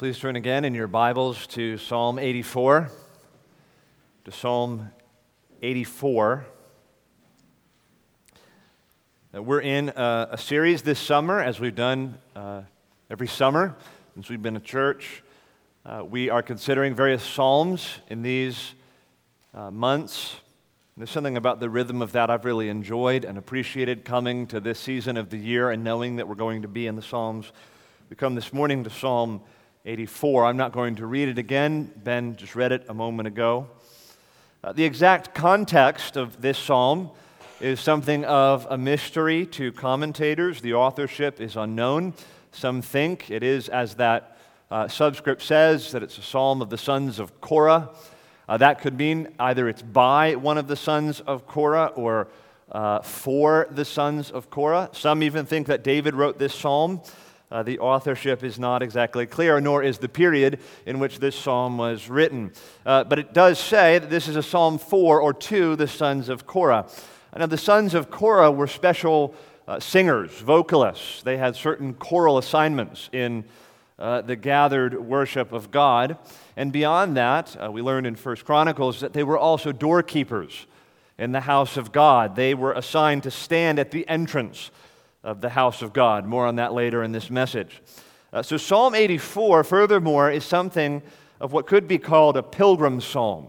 Please turn again in your Bibles to Psalm 84. To Psalm 84. Uh, we're in a, a, series this summer, as we've done uh, every summer since we've been a church. Uh, we are considering various Psalms in these uh, months. There's something about the rhythm of that I've really enjoyed and appreciated coming to this season of the year and knowing that we're going to be in the Psalms. We come this morning to Psalm 84. I'm not going to read it again. Ben just read it a moment ago. Uh, the exact context of this psalm is something of a mystery to commentators. The authorship is unknown. Some think it is, as that uh, subscript says, that it's a psalm of the sons of Korah. Uh, that could mean either it's by one of the sons of Korah or uh, for the sons of Korah. Some even think that David wrote this psalm. Uh, the authorship is not exactly clear, nor is the period in which this psalm was written. Uh, but it does say that this is a psalm for or to the sons of Korah. Now, the sons of Korah were special uh, singers, vocalists. They had certain choral assignments in uh, the gathered worship of God. And beyond that, uh, we learn in First Chronicles that they were also doorkeepers in the house of God. They were assigned to stand at the entrance of the house of God. More on that later in this message. Uh, so, Psalm 84, furthermore, is something of what could be called a pilgrim psalm,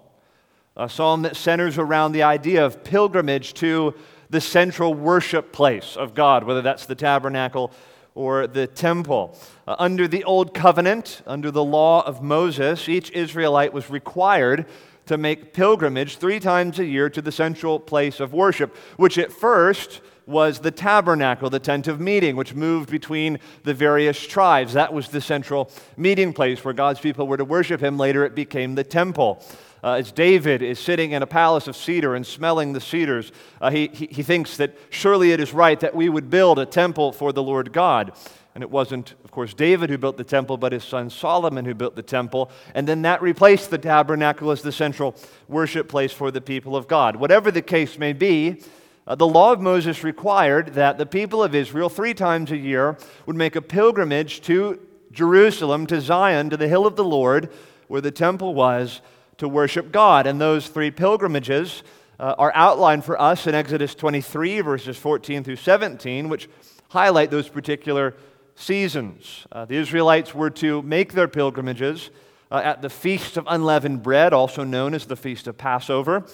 a psalm that centers around the idea of pilgrimage to the central worship place of God, whether that's the tabernacle or the temple. Uh, under the Old Covenant, under the law of Moses, each Israelite was required to make pilgrimage three times a year to the central place of worship, which at first was the tabernacle, the tent of meeting, which moved between the various tribes. That was the central meeting place where God's people were to worship him. Later, it became the temple. Uh, as David is sitting in a palace of cedar and smelling the cedars, uh, he, he, he thinks that surely it is right that we would build a temple for the Lord God. And it wasn't, of course, David who built the temple, but his son Solomon who built the temple. And then that replaced the tabernacle as the central worship place for the people of God. Whatever the case may be, uh, the law of Moses required that the people of Israel, three times a year, would make a pilgrimage to Jerusalem, to Zion, to the hill of the Lord, where the temple was, to worship God. And those three pilgrimages uh, are outlined for us in Exodus 23, verses 14 through 17, which highlight those particular seasons. Uh, the Israelites were to make their pilgrimages uh, at the Feast of Unleavened Bread, also known as the Feast of Passover.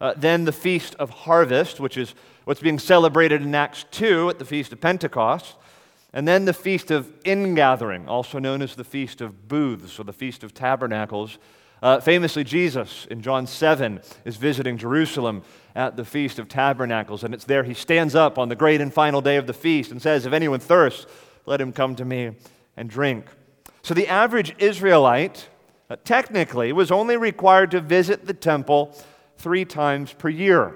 Uh, then the Feast of Harvest, which is what's being celebrated in Acts 2 at the Feast of Pentecost. And then the Feast of Ingathering, also known as the Feast of Booths or the Feast of Tabernacles. Uh, famously, Jesus in John 7 is visiting Jerusalem at the Feast of Tabernacles, and it's there he stands up on the great and final day of the feast and says, If anyone thirsts, let him come to me and drink. So the average Israelite, uh, technically, was only required to visit the temple three times per year.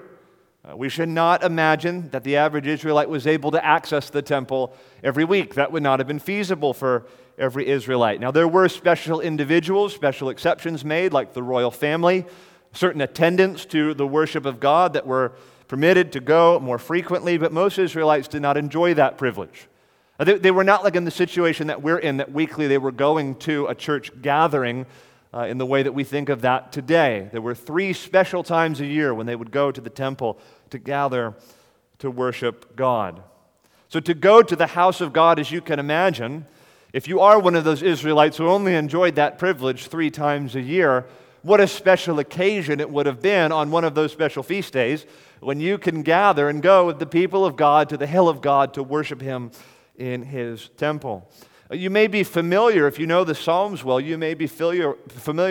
Uh, we should not imagine that the average Israelite was able to access the temple every week. That would not have been feasible for every Israelite. Now, there were special individuals, special exceptions made, like the royal family, certain attendants to the worship of God that were permitted to go more frequently, but most Israelites did not enjoy that privilege. Uh, they, they were not like in the situation that we're in, that weekly they were going to a church gathering uh, in the way that we think of that today. There were three special times a year when they would go to the temple to gather to worship God. So, to go to the house of God, as you can imagine, if you are one of those Israelites who only enjoyed that privilege three times a year, what a special occasion it would have been on one of those special feast days when you can gather and go with the people of God to the hill of God to worship Him in His temple. You may be familiar, if you know the Psalms well, you may be familiar,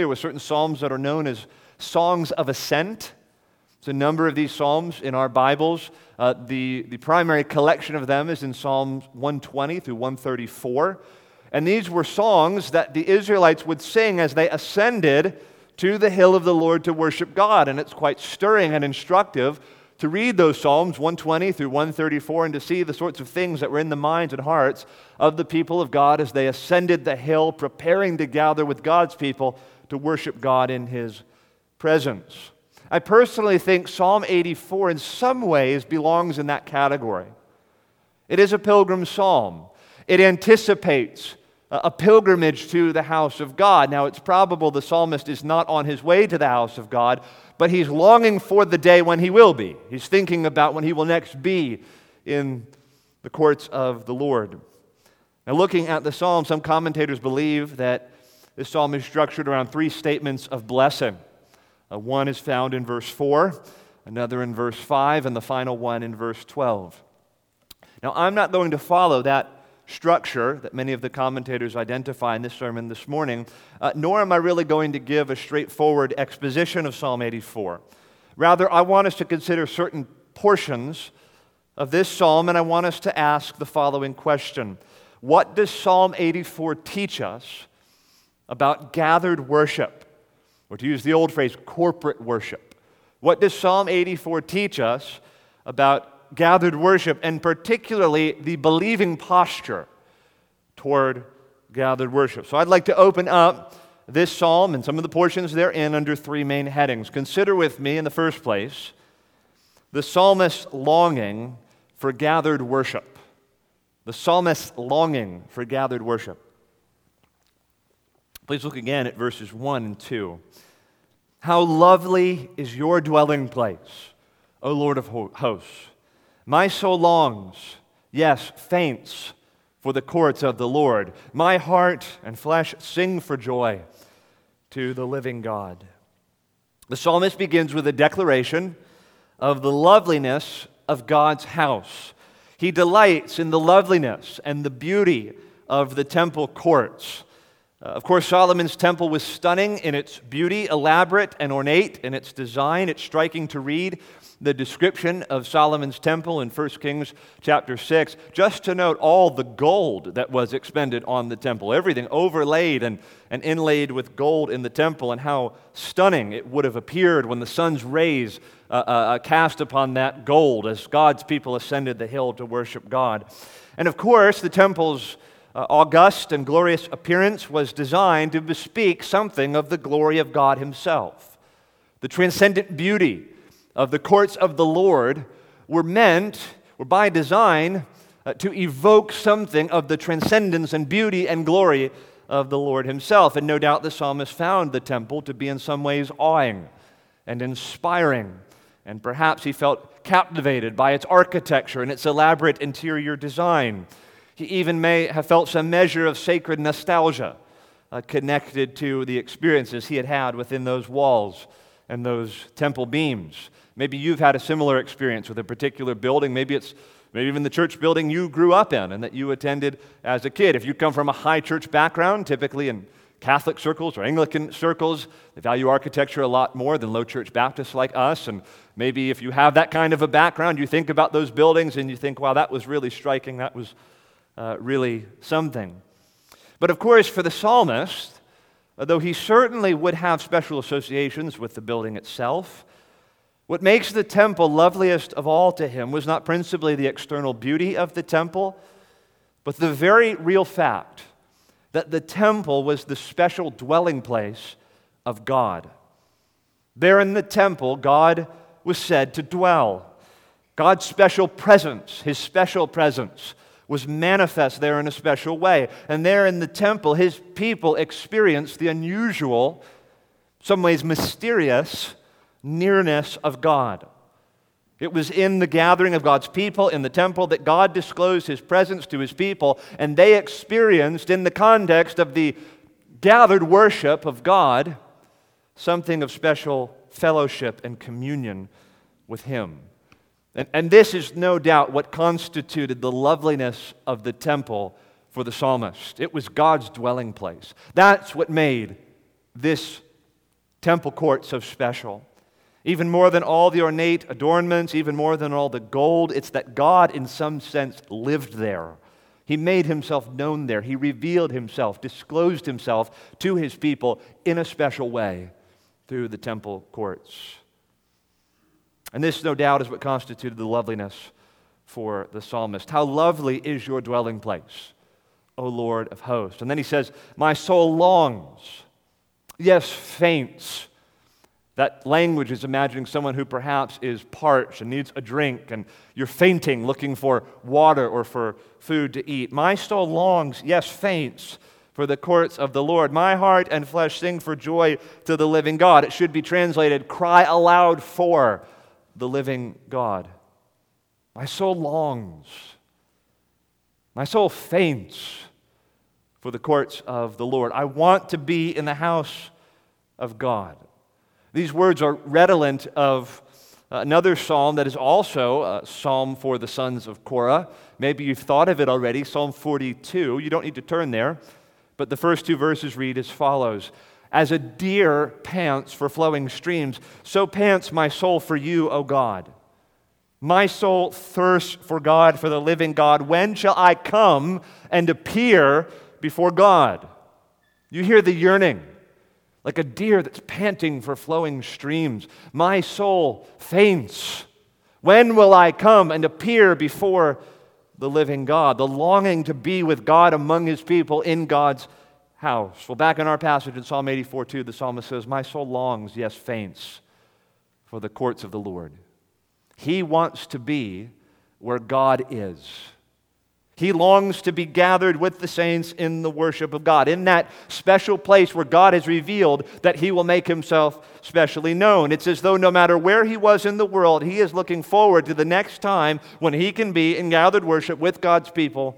with certain Psalms that are known as songs of ascent. There's a number of these Psalms in our Bibles. Uh, the, the primary collection of them is in Psalms 120 through 134. And these were songs that the Israelites would sing as they ascended to the hill of the Lord to worship God. And it's quite stirring and instructive to read those Psalms 120 through 134 and to see the sorts of things that were in the minds and hearts of the people of God as they ascended the hill, preparing to gather with God's people to worship God in His presence. I personally think Psalm 84 in some ways belongs in that category. It is a pilgrim psalm, it anticipates a pilgrimage to the house of God. Now, it's probable the psalmist is not on his way to the house of God, but he's longing for the day when he will be. He's thinking about when he will next be in the courts of the Lord. Now, looking at the psalm, some commentators believe that this psalm is structured around three statements of blessing. Uh, one is found in verse 4, another in verse 5, and the final one in verse 12. Now, I'm not going to follow that structure that many of the commentators identify in this sermon this morning, uh, nor am I really going to give a straightforward exposition of Psalm 84. Rather, I want us to consider certain portions of this psalm, and I want us to ask the following question What does Psalm 84 teach us about gathered worship? Or to use the old phrase, corporate worship. What does Psalm 84 teach us about gathered worship, and particularly the believing posture toward gathered worship. So I'd like to open up this psalm and some of the portions therein under three main headings. Consider with me, in the first place, the psalmist's longing for gathered worship. The psalmist's longing for gathered worship. Please look again at verses 1 and 2. How lovely is your dwelling place, O Lord of hosts! My soul longs, yes, faints for the courts of the Lord. My heart and flesh sing for joy to the living God. The psalmist begins with a declaration of the loveliness of God's house. He delights in the loveliness and the beauty of the temple courts. Uh, of course, Solomon's temple was stunning in its beauty, elaborate and ornate in its design. It's striking to read the description of Solomon's temple in 1 Kings chapter 6, just to note all the gold that was expended on the temple, everything overlaid and, and inlaid with gold in the temple, and how stunning it would have appeared when the sun's rays uh, uh, uh cast upon that gold as God's people ascended the hill to worship God. And of course, the temple's uh, august and glorious appearance was designed to bespeak something of the glory of God Himself. The transcendent beauty of the courts of the Lord were meant, or by design, uh, to evoke something of the transcendence and beauty and glory of the Lord Himself. And no doubt the psalmist found the temple to be in some ways awing and inspiring. And perhaps he felt captivated by its architecture and its elaborate interior design. He even may have felt some measure of sacred nostalgia uh, connected to the experiences he had had within those walls and those temple beams. Maybe you've had a similar experience with a particular building. Maybe it's maybe even the church building you grew up in and that you attended as a kid. If you come from a high church background, typically in Catholic circles or Anglican circles, they value architecture a lot more than low church Baptists like us. And maybe if you have that kind of a background, you think about those buildings and you think, wow, that was really striking. That was uh, really something. But of course, for the psalmist, though he certainly would have special associations with the building itself, what makes the temple loveliest of all to him was not principally the external beauty of the temple, but the very real fact that the temple was the special dwelling place of God. There in the temple, God was said to dwell. God's special presence, his special presence, was manifest there in a special way. And there in the temple, his people experienced the unusual, some ways mysterious, nearness of God. It was in the gathering of God's people in the temple that God disclosed his presence to his people, and they experienced, in the context of the gathered worship of God, something of special fellowship and communion with him. And, and this is no doubt what constituted the loveliness of the temple for the psalmist. It was God's dwelling place. That's what made this temple court so special. Even more than all the ornate adornments, even more than all the gold, it's that God, in some sense, lived there. He made himself known there. He revealed himself, disclosed himself to his people in a special way through the temple courts. And this, no doubt, is what constituted the loveliness for the psalmist. How lovely is your dwelling place, O Lord of hosts. And then he says, My soul longs, yes, faints. That language is imagining someone who perhaps is parched and needs a drink, and you're fainting, looking for water or for food to eat. My soul longs, yes, faints for the courts of the Lord. My heart and flesh sing for joy to the living God. It should be translated, cry aloud for the living God. My soul longs, my soul faints for the courts of the Lord. I want to be in the house of God. These words are redolent of another psalm that is also a psalm for the sons of Korah. Maybe you've thought of it already, Psalm 42. You don't need to turn there. But the first two verses read as follows As a deer pants for flowing streams, so pants my soul for you, O God. My soul thirsts for God, for the living God. When shall I come and appear before God? You hear the yearning, like a deer that's panting for flowing streams. My soul faints. When will I come and appear before the living God, the longing to be with God among his people in God's house. Well, back in our passage in Psalm 84 2, the psalmist says, My soul longs, yes, faints, for the courts of the Lord. He wants to be where God is. He longs to be gathered with the saints in the worship of God, in that special place where God has revealed that He will make Himself specially known. It's as though no matter where He was in the world, He is looking forward to the next time when He can be in gathered worship with God's people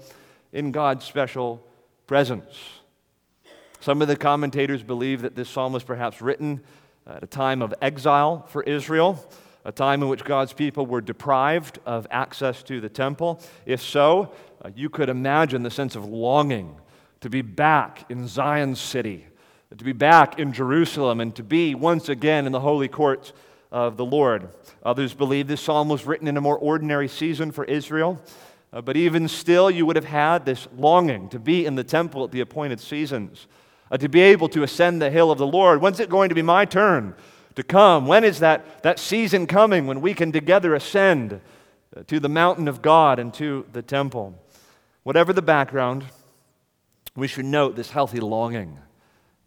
in God's special presence. Some of the commentators believe that this psalm was perhaps written at a time of exile for Israel a time in which God's people were deprived of access to the temple? If so, uh, you could imagine the sense of longing to be back in Zion's city, to be back in Jerusalem, and to be once again in the holy courts of the Lord. Others believe this psalm was written in a more ordinary season for Israel. Uh, but even still, you would have had this longing to be in the temple at the appointed seasons, uh, to be able to ascend the hill of the Lord. When's it going to be my turn to come? When is that, that season coming when we can together ascend uh, to the mountain of God and to the temple? Whatever the background, we should note this healthy longing,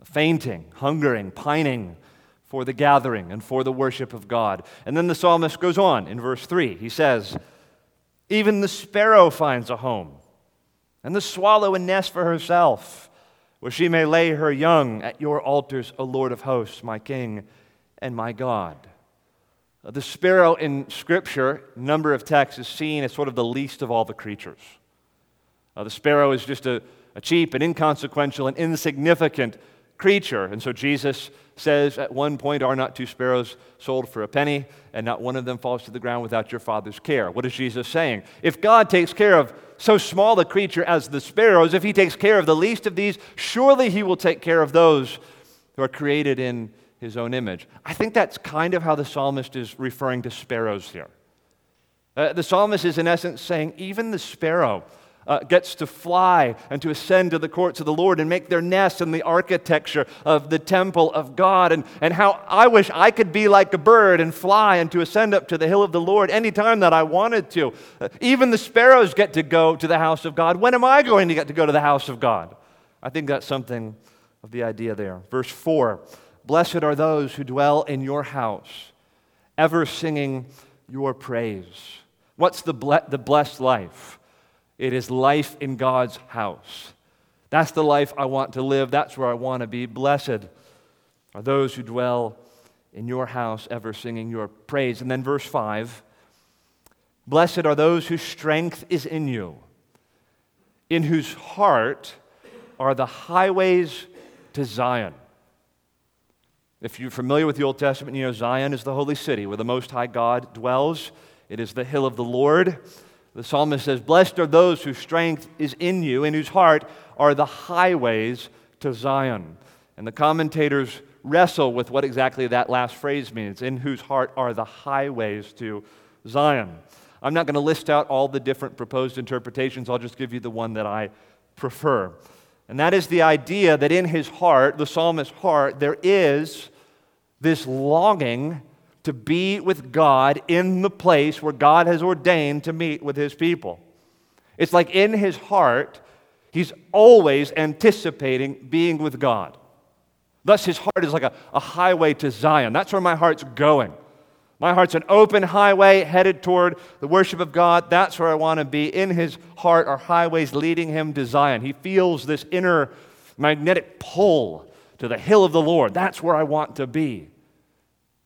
fainting, hungering, pining for the gathering and for the worship of God. And then the psalmist goes on in verse 3. He says, Even the sparrow finds a home, and the swallow a nest for herself, where she may lay her young at your altars, O Lord of hosts, my King and my God. Uh, the sparrow in Scripture, number of texts, is seen as sort of the least of all the creatures. Uh, the sparrow is just a, a cheap and inconsequential and insignificant creature. And so Jesus says at one point, Are not two sparrows sold for a penny, and not one of them falls to the ground without your Father's care? What is Jesus saying? If God takes care of so small a creature as the sparrows, if He takes care of the least of these, surely He will take care of those who are created in his own image. I think that's kind of how the psalmist is referring to sparrows here. Uh, the psalmist is, in essence, saying, even the sparrow uh, gets to fly and to ascend to the courts of the Lord and make their nest in the architecture of the temple of God. And, and how I wish I could be like a bird and fly and to ascend up to the hill of the Lord anytime that I wanted to. Uh, even the sparrows get to go to the house of God. When am I going to get to go to the house of God? I think that's something of the idea there. Verse 4 Blessed are those who dwell in your house, ever singing your praise. What's the, ble- the blessed life? It is life in God's house. That's the life I want to live. That's where I want to be. Blessed are those who dwell in your house, ever singing your praise. And then verse 5 Blessed are those whose strength is in you, in whose heart are the highways to Zion. If you're familiar with the Old Testament, you know Zion is the holy city where the Most High God dwells. It is the hill of the Lord. The psalmist says, Blessed are those whose strength is in you, and whose heart are the highways to Zion. And the commentators wrestle with what exactly that last phrase means in whose heart are the highways to Zion. I'm not going to list out all the different proposed interpretations, I'll just give you the one that I prefer. And that is the idea that in his heart, the psalmist's heart, there is this longing to be with God in the place where God has ordained to meet with his people. It's like in his heart, he's always anticipating being with God. Thus, his heart is like a, a highway to Zion. That's where my heart's going. My heart's an open highway headed toward the worship of God. That's where I want to be. In his heart are highways leading him to Zion. He feels this inner magnetic pull to the hill of the Lord. That's where I want to be.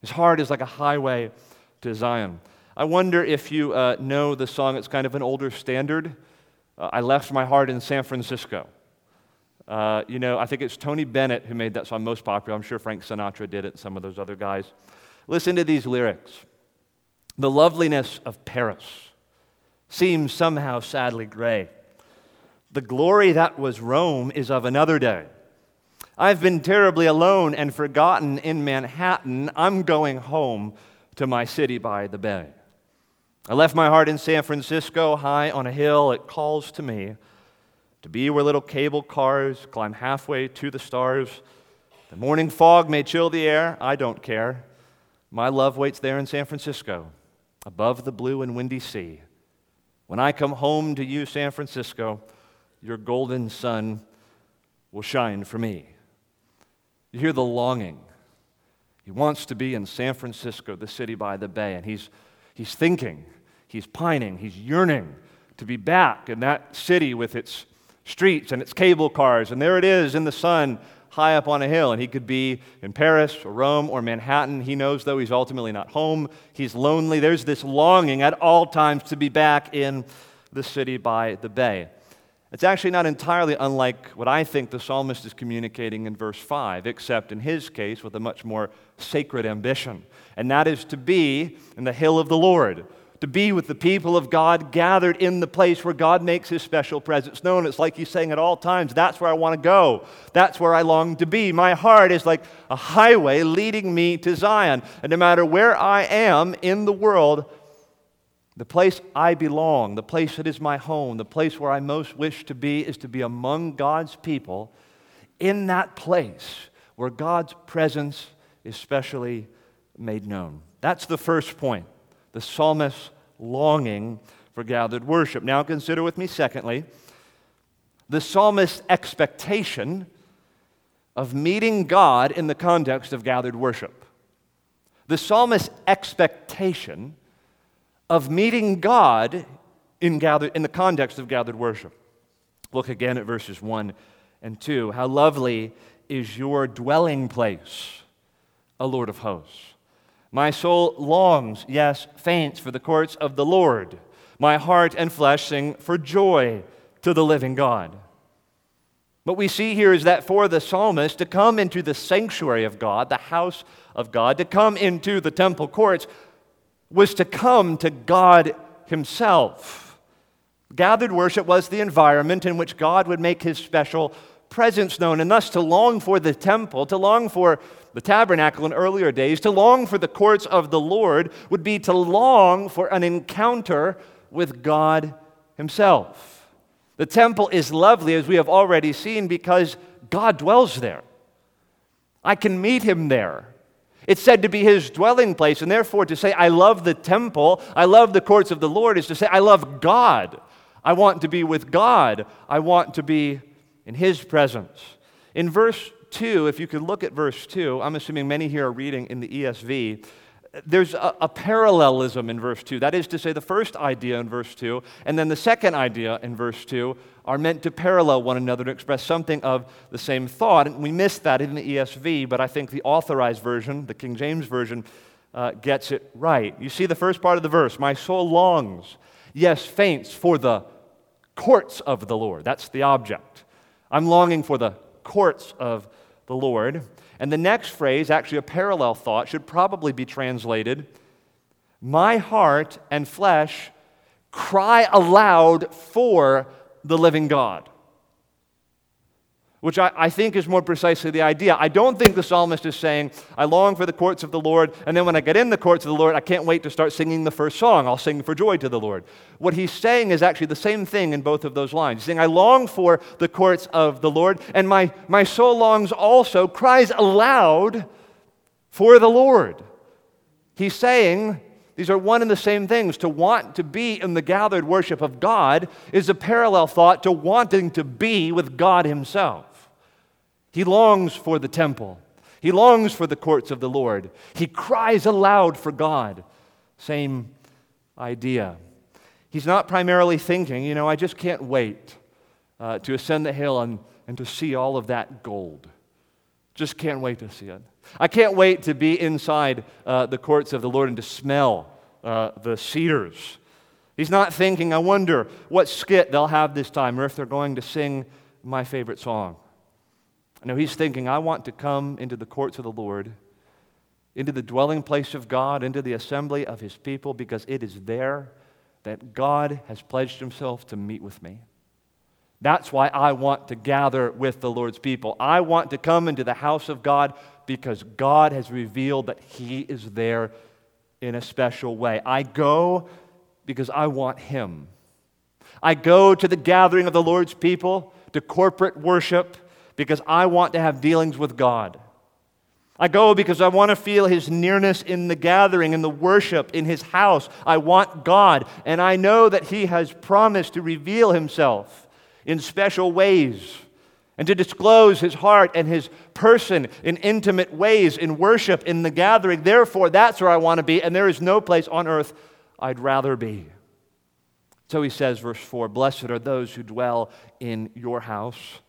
His heart is like a highway to Zion. I wonder if you uh, know the song, it's kind of an older standard. Uh, I left my heart in San Francisco. Uh, you know, I think it's Tony Bennett who made that song most popular. I'm sure Frank Sinatra did it, and some of those other guys. Listen to these lyrics. The loveliness of Paris seems somehow sadly gray. The glory that was Rome is of another day. I've been terribly alone and forgotten in Manhattan. I'm going home to my city by the bay. I left my heart in San Francisco, high on a hill. It calls to me to be where little cable cars climb halfway to the stars. The morning fog may chill the air. I don't care. My love waits there in San Francisco, above the blue and windy sea. When I come home to you, San Francisco, your golden sun will shine for me. You hear the longing. He wants to be in San Francisco, the city by the bay, and he's, he's thinking, he's pining, he's yearning to be back in that city with its streets and its cable cars. And there it is in the sun, high up on a hill. And he could be in Paris or Rome or Manhattan. He knows, though, he's ultimately not home. He's lonely. There's this longing at all times to be back in the city by the bay. It's actually not entirely unlike what I think the psalmist is communicating in verse 5, except in his case with a much more sacred ambition. And that is to be in the hill of the Lord, to be with the people of God gathered in the place where God makes his special presence known. It's like he's saying at all times, that's where I want to go. That's where I long to be. My heart is like a highway leading me to Zion. And no matter where I am in the world, the place I belong, the place that is my home, the place where I most wish to be is to be among God's people in that place where God's presence is specially made known. That's the first point. The psalmist's longing for gathered worship. Now consider with me, secondly, the psalmist's expectation of meeting God in the context of gathered worship. The psalmist's expectation of meeting God in, gathered, in the context of gathered worship. Look again at verses 1 and 2. How lovely is your dwelling place, O Lord of hosts. My soul longs, yes, faints for the courts of the Lord. My heart and flesh sing for joy to the living God. What we see here is that for the psalmist to come into the sanctuary of God, the house of God, to come into the temple courts, was to come to God Himself. Gathered worship was the environment in which God would make His special presence known, and thus to long for the temple, to long for the tabernacle in earlier days, to long for the courts of the Lord would be to long for an encounter with God Himself. The temple is lovely, as we have already seen, because God dwells there. I can meet Him there. It's said to be his dwelling place, and therefore to say, I love the temple, I love the courts of the Lord, is to say, I love God. I want to be with God. I want to be in his presence. In verse 2, if you could look at verse 2, I'm assuming many here are reading in the ESV there's a, a, parallelism in verse 2. That is to say, the first idea in verse 2 and then the second idea in verse 2 are meant to parallel one another to express something of the same thought. And we missed that in the ESV, but I think the authorized version, the King James Version, uh, gets it right. You see the first part of the verse My soul longs, yes, faints for the courts of the Lord. That's the object. I'm longing for the courts of the Lord. And the next phrase, actually a parallel thought, should probably be translated My heart and flesh cry aloud for the living God which I, I, think is more precisely the idea. I don't think the psalmist is saying, I long for the courts of the Lord, and then when I get in the courts of the Lord, I can't wait to start singing the first song. I'll sing for joy to the Lord. What he's saying is actually the same thing in both of those lines. He's saying, I long for the courts of the Lord, and my, my soul longs also, cries aloud for the Lord. He's saying, these are one and the same things. To want to be in the gathered worship of God is a parallel thought to wanting to be with God Himself. He longs for the temple. He longs for the courts of the Lord. He cries aloud for God. Same idea. He's not primarily thinking, you know, I just can't wait uh, to ascend the hill and, and to see all of that gold. Just can't wait to see it. I can't wait to be inside uh, the courts of the Lord and to smell uh, the cedars. He's not thinking, I wonder what skit they'll have this time or if they're going to sing my favorite song. No, he's thinking, I want to come into the courts of the Lord, into the dwelling place of God, into the assembly of his people, because it is there that God has pledged himself to meet with me. That's why I want to gather with the Lord's people. I want to come into the house of God because God has revealed that He is there in a special way. I go because I want Him. I go to the gathering of the Lord's people, to corporate worship, because I want to have dealings with God. I go because I want to feel His nearness in the gathering, in the worship, in His house. I want God, and I know that He has promised to reveal Himself in special ways and to disclose his heart and his person in intimate ways in worship, in the gathering. Therefore, that's where I want to be, and there is no place on earth I'd rather be. So he says, verse 4 Blessed are those who dwell in your house,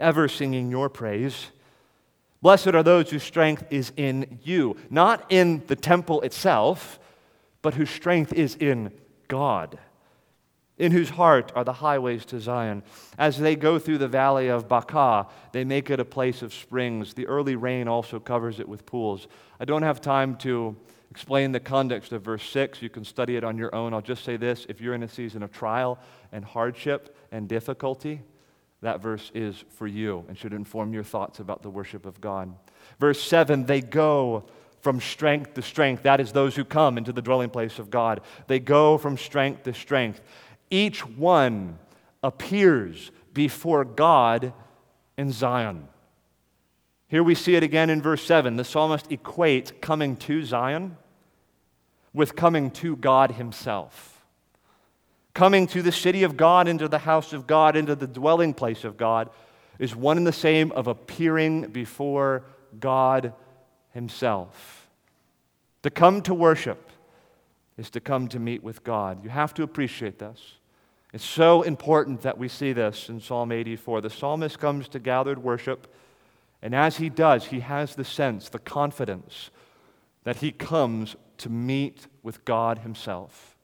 ever singing your praise. Blessed are those whose strength is in you, not in the temple itself, but whose strength is in God in whose heart are the highways to Zion. As they go through the valley of Baca, they make it a place of springs. The early rain also covers it with pools. I don't have time to explain the context of verse 6. You can study it on your own. I'll just say this if you're in a season of trial and hardship and difficulty, that verse is for you and should inform your thoughts about the worship of God. Verse 7 they go from strength to strength. That is those who come into the dwelling place of God. They go from strength to strength each one appears before God in Zion. Here we see it again in verse 7. The psalmist equates coming to Zion with coming to God Himself. Coming to the city of God, into the house of God, into the dwelling place of God, is one and the same of appearing before God Himself. To come to worship is to come to meet with God. You have to appreciate this. It's so important that we see this in Psalm 84. The psalmist comes to gathered worship, and as he does, he has the sense, the confidence that he comes to meet with God himself.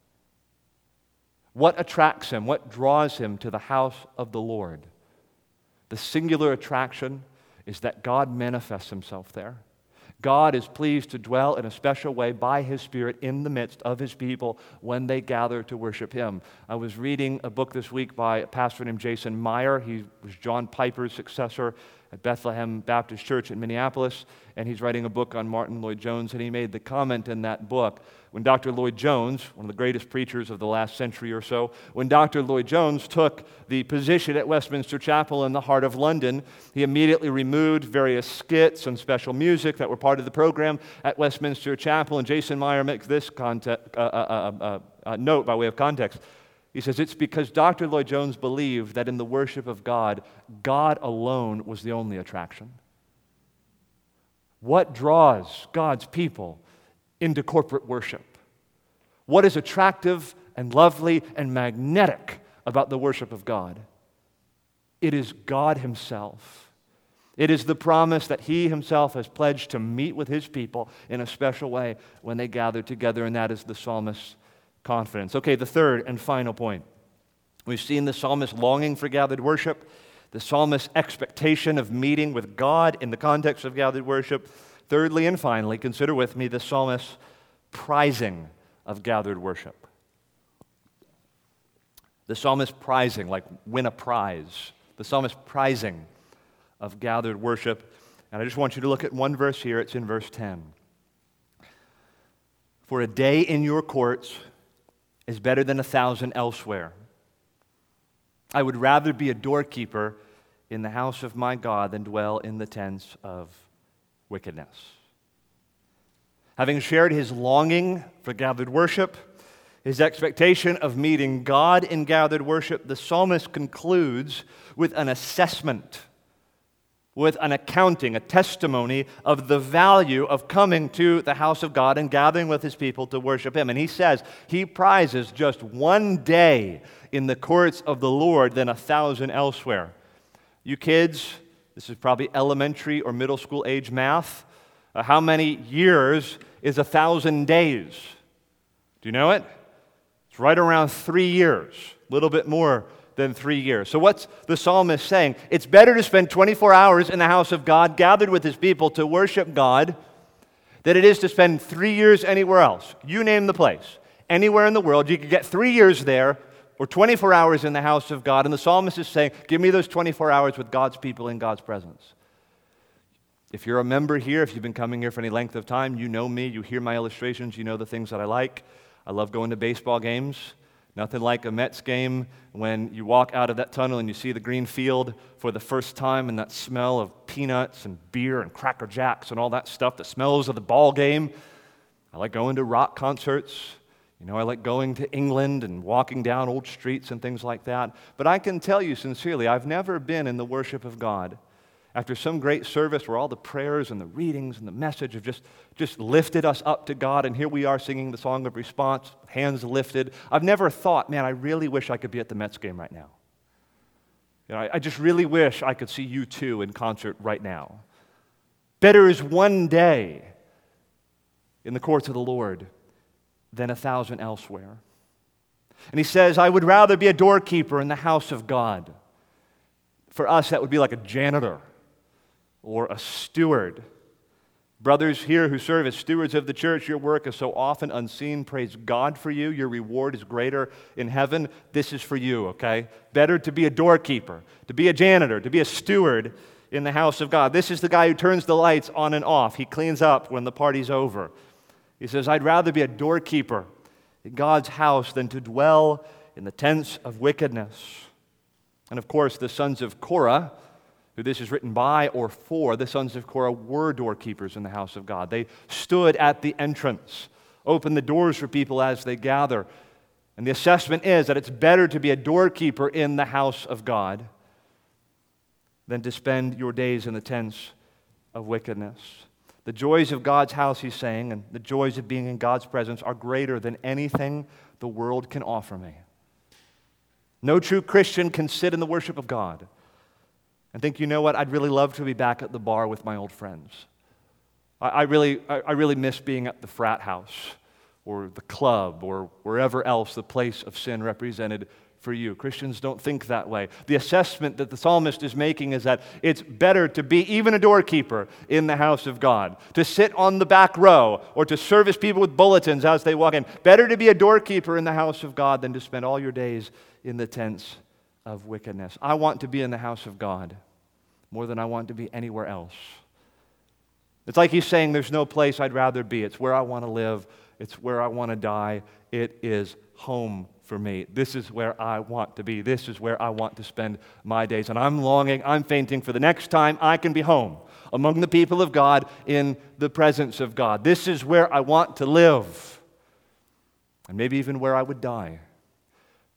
What attracts him? What draws him to the house of the Lord? The singular attraction is that God manifests himself there. God is pleased to dwell in a special way by His Spirit in the midst of His people when they gather to worship Him. I was reading a book this week by a pastor named Jason Meyer. He was John Piper's successor at Bethlehem Baptist Church in Minneapolis, and he's writing a book on Martyn Lloyd-Jones, and he made the comment in that book when Dr. Lloyd-Jones, one of the greatest preachers of the last century or so, when Dr. Lloyd-Jones took the position at Westminster Chapel in the heart of London, he immediately removed various skits and special music that were part of the program at Westminster Chapel, and Jason Meyer makes this context, uh, uh, uh, uh, note by way of context. He says it's because Dr. Lloyd Jones believed that in the worship of God, God alone was the only attraction. What draws God's people into corporate worship? What is attractive and lovely and magnetic about the worship of God? It is God Himself. It is the promise that He Himself has pledged to meet with His people in a special way when they gather together, and that is the psalmist's confidence. Okay, the third and final point. We've seen the psalmist longing for gathered worship, the psalmist's expectation of meeting with God in the context of gathered worship. Thirdly and finally, consider with me the psalmist's prizing of gathered worship. The psalmist prizing, like win a prize. The psalmist prizing of gathered worship. And I just want you to look at one verse here. It's in verse 10. For a day in your courts is better than a thousand elsewhere. I would rather be a doorkeeper in the house of my God than dwell in the tents of wickedness. Having shared his longing for gathered worship, his expectation of meeting God in gathered worship, the psalmist concludes with an assessment with an accounting, a testimony of the value of coming to the house of God and gathering with his people to worship him. And he says he prizes just one day in the courts of the Lord than a thousand elsewhere. You kids, this is probably elementary or middle school age math. Uh, how many years is a thousand days? Do you know it? It's right around three years, a little bit more than three years. So, what's the psalmist saying? It's better to spend 24 hours in the house of God, gathered with his people to worship God, than it is to spend three years anywhere else. You name the place. Anywhere in the world, you could get three years there or 24 hours in the house of God. And the psalmist is saying, Give me those 24 hours with God's people in God's presence. If you're a member here, if you've been coming here for any length of time, you know me, you hear my illustrations, you know the things that I like. I love going to baseball games. Nothing like a Mets game when you walk out of that tunnel and you see the green field for the first time and that smell of peanuts and beer and Cracker Jacks and all that stuff, the smells of the ball game. I like going to rock concerts. You know, I like going to England and walking down old streets and things like that. But I can tell you sincerely, I've never been in the worship of God after some great service where all the prayers and the readings and the message have just, just lifted us up to God, and here we are singing the song of response, hands lifted. I've never thought, man, I really wish I could be at the Mets game right now. You know, I, I just really wish I could see U2 in concert right now. Better is one day in the courts of the Lord than a thousand elsewhere. And he says, I would rather be a doorkeeper in the house of God. For us, that would be like a janitor or a steward. Brothers here who serve as stewards of the church, your work is so often unseen. Praise God for you. Your reward is greater in heaven. This is for you, okay? Better to be a doorkeeper, to be a janitor, to be a steward in the house of God. This is the guy who turns the lights on and off. He cleans up when the party's over. He says, I'd rather be a doorkeeper in God's house than to dwell in the tents of wickedness. And of course, the sons of Korah who this is written by or for, the sons of Korah were doorkeepers in the house of God. They stood at the entrance, opened the doors for people as they gather. And the assessment is that it's better to be a doorkeeper in the house of God than to spend your days in the tents of wickedness. The joys of God's house, he's saying, and the joys of being in God's presence are greater than anything the world can offer me. No true Christian can sit in the worship of God and think, you know what, I'd really love to be back at the bar with my old friends. I, I really, I, I really miss being at the frat house or the club or wherever else the place of sin represented for you. Christians don't think that way. The assessment that the psalmist is making is that it's better to be even a doorkeeper in the house of God, to sit on the back row, or to service people with bulletins as they walk in. Better to be a doorkeeper in the house of God than to spend all your days in the tents of wickedness. I want to be in the house of God more than I want to be anywhere else. It's like he's saying, There's no place I'd rather be. It's where I want to live, it's where I want to die. It is home for me. This is where I want to be. This is where I want to spend my days. And I'm longing, I'm fainting for the next time I can be home among the people of God in the presence of God. This is where I want to live, and maybe even where I would die.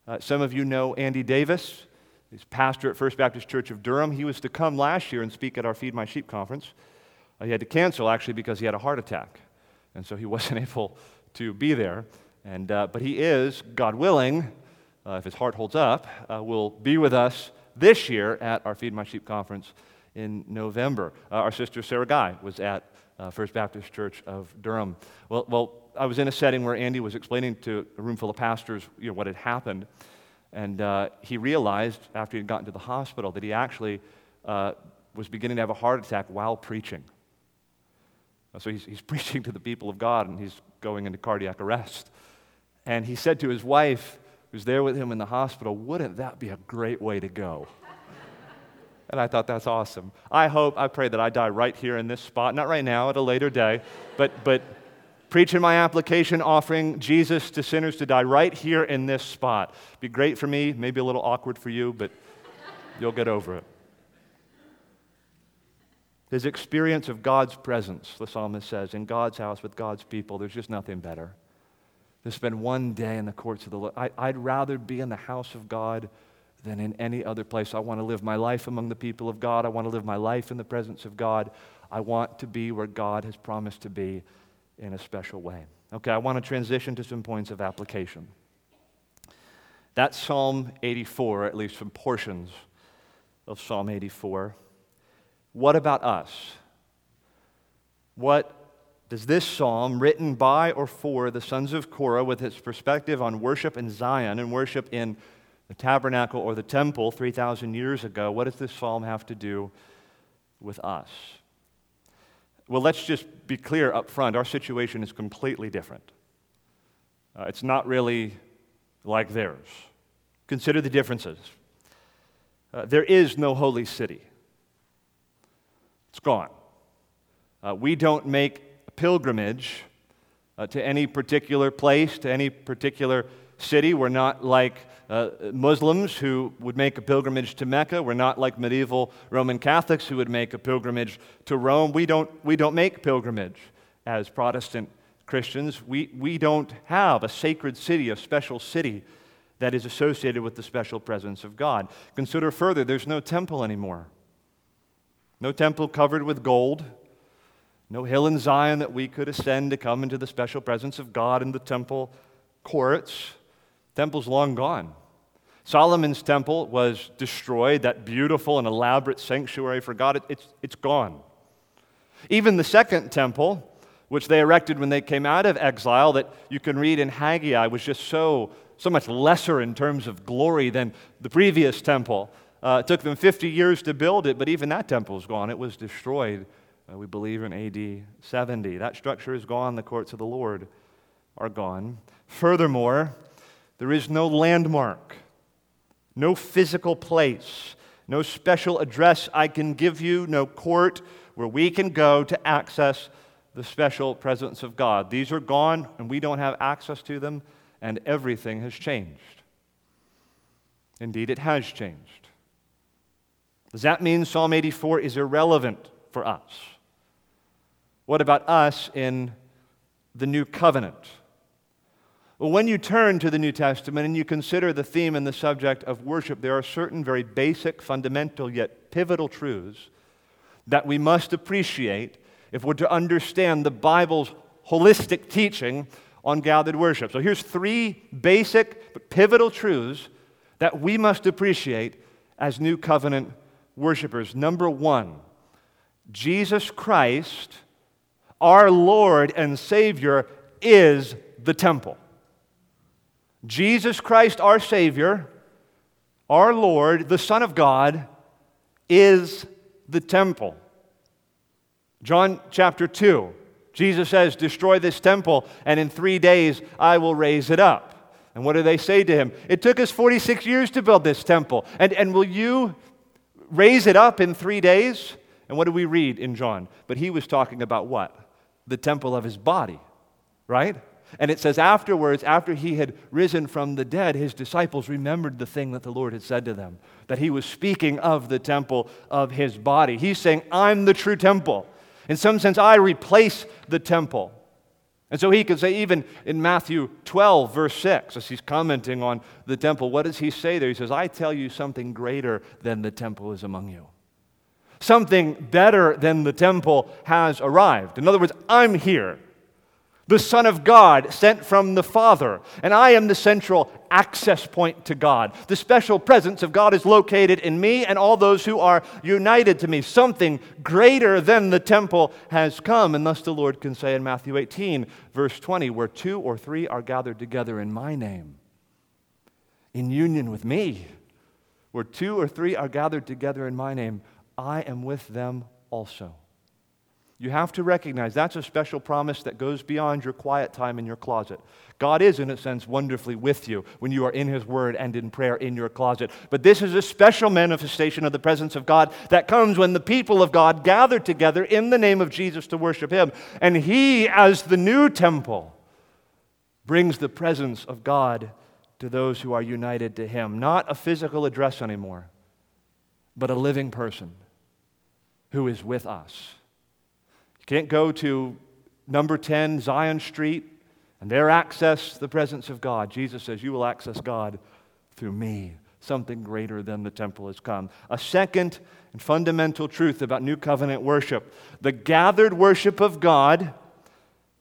Uh, some of you know Andy Davis. He's pastor at First Baptist Church of Durham. He was to come last year and speak at our Feed My Sheep conference. Uh, he had to cancel actually because he had a heart attack, and so he wasn't able to be there. And, uh, but he is, God willing, uh, if his heart holds up, uh, will be with us this year at our Feed My Sheep conference in November. Uh, our sister Sarah Guy was at First Baptist Church of Durham. Well, well, I was in a setting where Andy was explaining to a room full of pastors you know, what had happened. And uh, he realized after he had gotten to the hospital that he actually uh, was beginning to have a heart attack while preaching. So he's, he's preaching to the people of God and he's going into cardiac arrest. And he said to his wife, who's there with him in the hospital, Wouldn't that be a great way to go? And I thought that's awesome. I hope, I pray that I die right here in this spot, not right now, at a later day, but, but preaching my application, offering Jesus to sinners to die right here in this spot. Be great for me, maybe a little awkward for you, but you'll get over it. His experience of God's presence, the psalmist says, in God's house with God's people, there's just nothing better. To spend one day in the courts of the Lord. I, would rather be in the house of God than in any other place. I want to live my life among the people of God. I want to live my life in the presence of God. I want to be where God has promised to be in a special way. Okay, I want to transition to some points of application. That's Psalm 84, at least some portions of Psalm 84. What about us? What does this psalm, written by or for the sons of Korah, with its perspective on worship in Zion and worship in the tabernacle or the temple 3,000 years ago, what does this psalm have to do with us? Well, let's just be clear up front. Our situation is completely different. Uh, it's not really like theirs. Consider the differences. Uh, there is no holy city, it's gone. Uh, we don't make a pilgrimage uh, to any particular place, to any particular city. We're not like uh, Muslims who would make a pilgrimage to Mecca. We're not like medieval Roman Catholics who would make a pilgrimage to Rome. We don't, we don't make pilgrimage as Protestant Christians. We, we don't have a sacred city, a special city that is associated with the special presence of God. Consider further, there's no temple anymore. No temple covered with gold. No hill in Zion that we could ascend to come into the special presence of God in the temple courts. Temple's long gone. Solomon's temple was destroyed, that beautiful and elaborate sanctuary for God, it, it's, it's gone. Even the second temple, which they erected when they came out of exile, that you can read in Haggai, was just so, so much lesser in terms of glory than the previous temple. Uh, it took them 50 years to build it, but even that temple is gone. It was destroyed, uh, we believe, in AD 70. That structure is gone. The courts of the Lord are gone. Furthermore, there is no landmark, no physical place, no special address I can give you, no court where we can go to access the special presence of God. These are gone, and we don't have access to them, and everything has changed. Indeed, it has changed. Does that mean Psalm 84 is irrelevant for us? What about us in the new covenant? Well, when you turn to the New Testament and you consider the theme and the subject of worship, there are certain very basic, fundamental, yet pivotal truths that we must appreciate if we're to understand the Bible's holistic teaching on gathered worship. So here's three basic but pivotal truths that we must appreciate as New Covenant worshipers. Number one, Jesus Christ, our Lord and Savior, is the temple. Jesus Christ, our Savior, our Lord, the Son of God, is the temple. John chapter 2, Jesus says, Destroy this temple, and in three days I will raise it up. And what do they say to him? It took us 46 years to build this temple. And, and will you raise it up in three days? And what do we read in John? But he was talking about what? The temple of his body, right? And it says, afterwards, after he had risen from the dead, his disciples remembered the thing that the Lord had said to them, that he was speaking of the temple of his body. He's saying, I'm the true temple. In some sense, I replace the temple. And so he could say, even in Matthew 12, verse 6, as he's commenting on the temple, what does he say there? He says, I tell you something greater than the temple is among you. Something better than the temple has arrived. In other words, I'm here the Son of God sent from the Father, and I am the central access point to God. The special presence of God is located in me and all those who are united to me. Something greater than the temple has come, and thus the Lord can say in Matthew 18, verse 20, where two or three are gathered together in my name, in union with me, where two or three are gathered together in my name, I am with them also. You have to recognize that's a special promise that goes beyond your quiet time in your closet. God is, in a sense, wonderfully with you when you are in His Word and in prayer in your closet. But this is a special manifestation of the presence of God that comes when the people of God gather together in the name of Jesus to worship Him. And He, as the new temple, brings the presence of God to those who are united to Him. Not a physical address anymore, but a living person who is with us. Can't go to number 10 Zion Street and there access the presence of God. Jesus says, You will access God through me. Something greater than the temple has come. A second and fundamental truth about New Covenant worship the gathered worship of God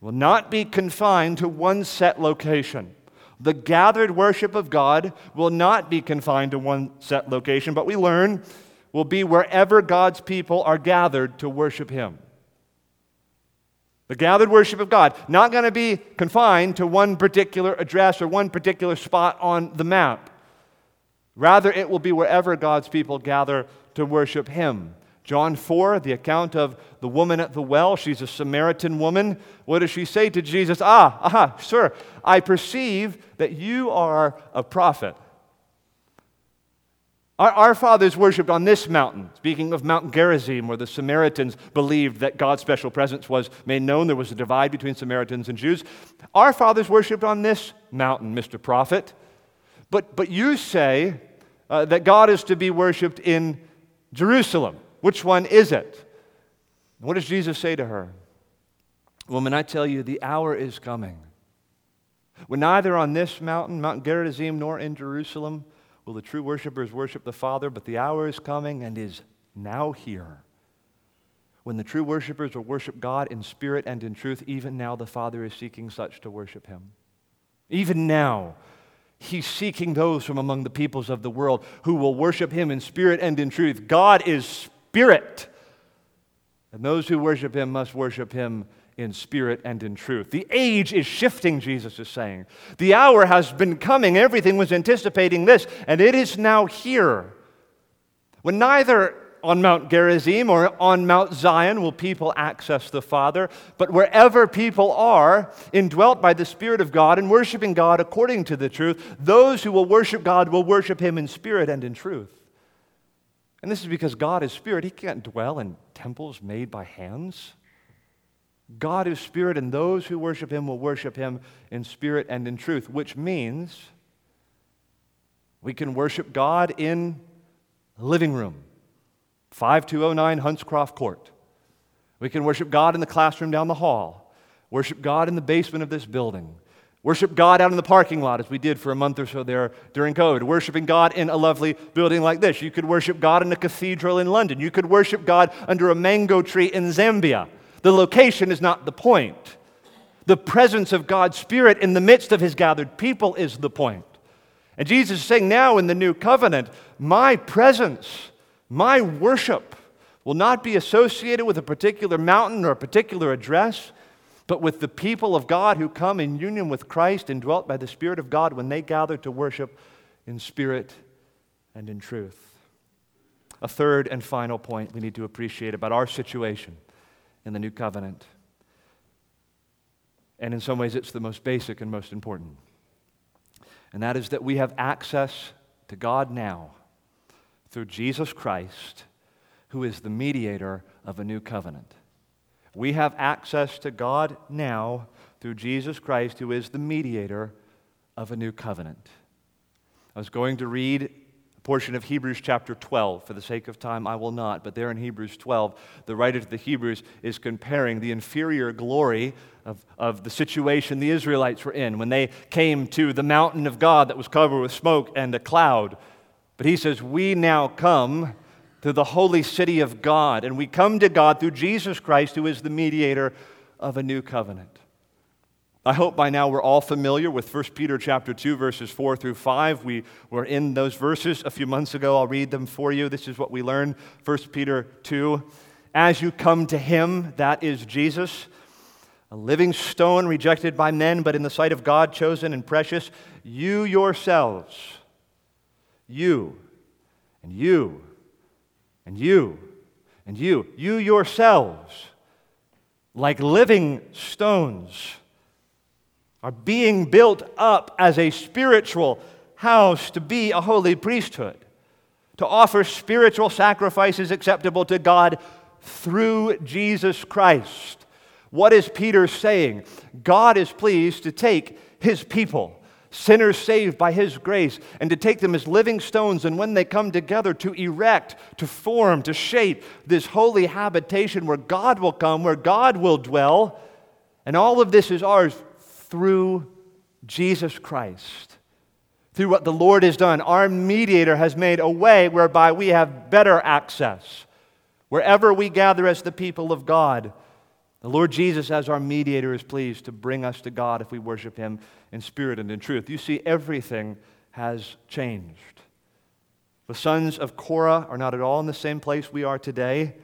will not be confined to one set location. The gathered worship of God will not be confined to one set location, but we learn will be wherever God's people are gathered to worship Him. The gathered worship of God, not going to be confined to one particular address or one particular spot on the map. Rather, it will be wherever God's people gather to worship Him. John 4, the account of the woman at the well, she's a Samaritan woman. What does she say to Jesus? Ah, aha, sir, I perceive that you are a prophet. Our, our, fathers worshipped on this mountain. Speaking of Mount Gerizim, where the Samaritans believed that God's special presence was made known, there was a divide between Samaritans and Jews. Our fathers worshipped on this mountain, Mr. Prophet. But, but you say uh, that God is to be worshiped in Jerusalem. Which one is it? What does Jesus say to her? Woman, I tell you, the hour is coming when neither on this mountain, Mount Gerizim, nor in Jerusalem will the true worshipers worship the Father, but the hour is coming and is now here. When the true worshipers will worship God in spirit and in truth, even now the Father is seeking such to worship him. Even now, He's seeking those from among the peoples of the world who will worship him in spirit and in truth. God is spirit. And those who worship him must worship him in spirit and in truth. The age is shifting, Jesus is saying. The hour has been coming. Everything was anticipating this, and it is now here. When neither on Mount Gerizim or on Mount Zion will people access the Father, but wherever people are, indwelt by the Spirit of God and worshiping God according to the truth, those who will worship God will worship Him in spirit and in truth. And this is because God is spirit. He can't dwell in temples made by hands. God is spirit, and those who worship him will worship him in spirit and in truth, which means we can worship God in living room, 5209 Huntscroft Court. We can worship God in the classroom down the hall, worship God in the basement of this building, Worship God out in the parking lot, as we did for a month or so there during COVID. Worshiping God in a lovely building like this. You could worship God in a cathedral in London. You could worship God under a mango tree in Zambia. The location is not the point. The presence of God's Spirit in the midst of His gathered people is the point. And Jesus is saying now in the new covenant, my presence, my worship will not be associated with a particular mountain or a particular address but with the people of God who come in union with Christ and dwelt by the Spirit of God when they gather to worship in spirit and in truth. A third and final point we need to appreciate about our situation in the new covenant. And in some ways, it's the most basic and most important. And that is that we have access to God now through Jesus Christ, who is the mediator of a new covenant. We have access to God now through Jesus Christ, who is the mediator of a new covenant. I was going to read portion of Hebrews chapter 12. For the sake of time, I will not. But there in Hebrews 12, the writer to the Hebrews is comparing the inferior glory of, of the situation the Israelites were in when they came to the mountain of God that was covered with smoke and a cloud. But he says, We now come to the holy city of God. And we come to God through Jesus Christ, who is the mediator of a new covenant. I hope by now we're all familiar with 1 Peter chapter 2 verses 4 through 5. We were in those verses a few months ago. I'll read them for you. This is what we learned. 1 Peter 2. As you come to him, that is Jesus, a living stone rejected by men, but in the sight of God chosen and precious, you yourselves, you and you and you and you, you yourselves, like living stones, are being built up as a spiritual house to be a holy priesthood, to offer spiritual sacrifices acceptable to God through Jesus Christ. What is Peter saying? God is pleased to take his people sinners saved by His grace, and to take them as living stones, and when they come together, to erect, to form, to shape this holy habitation where God will come, where God will dwell. And all of this is ours through Jesus Christ. Through what the Lord has done, our mediator has made a way whereby we have better access. Wherever we gather as the people of God, the Lord Jesus, as our mediator, is pleased to bring us to God if we worship Him in spirit and in truth. You see, everything has changed. The sons of Korah are not at all in the same place we are today.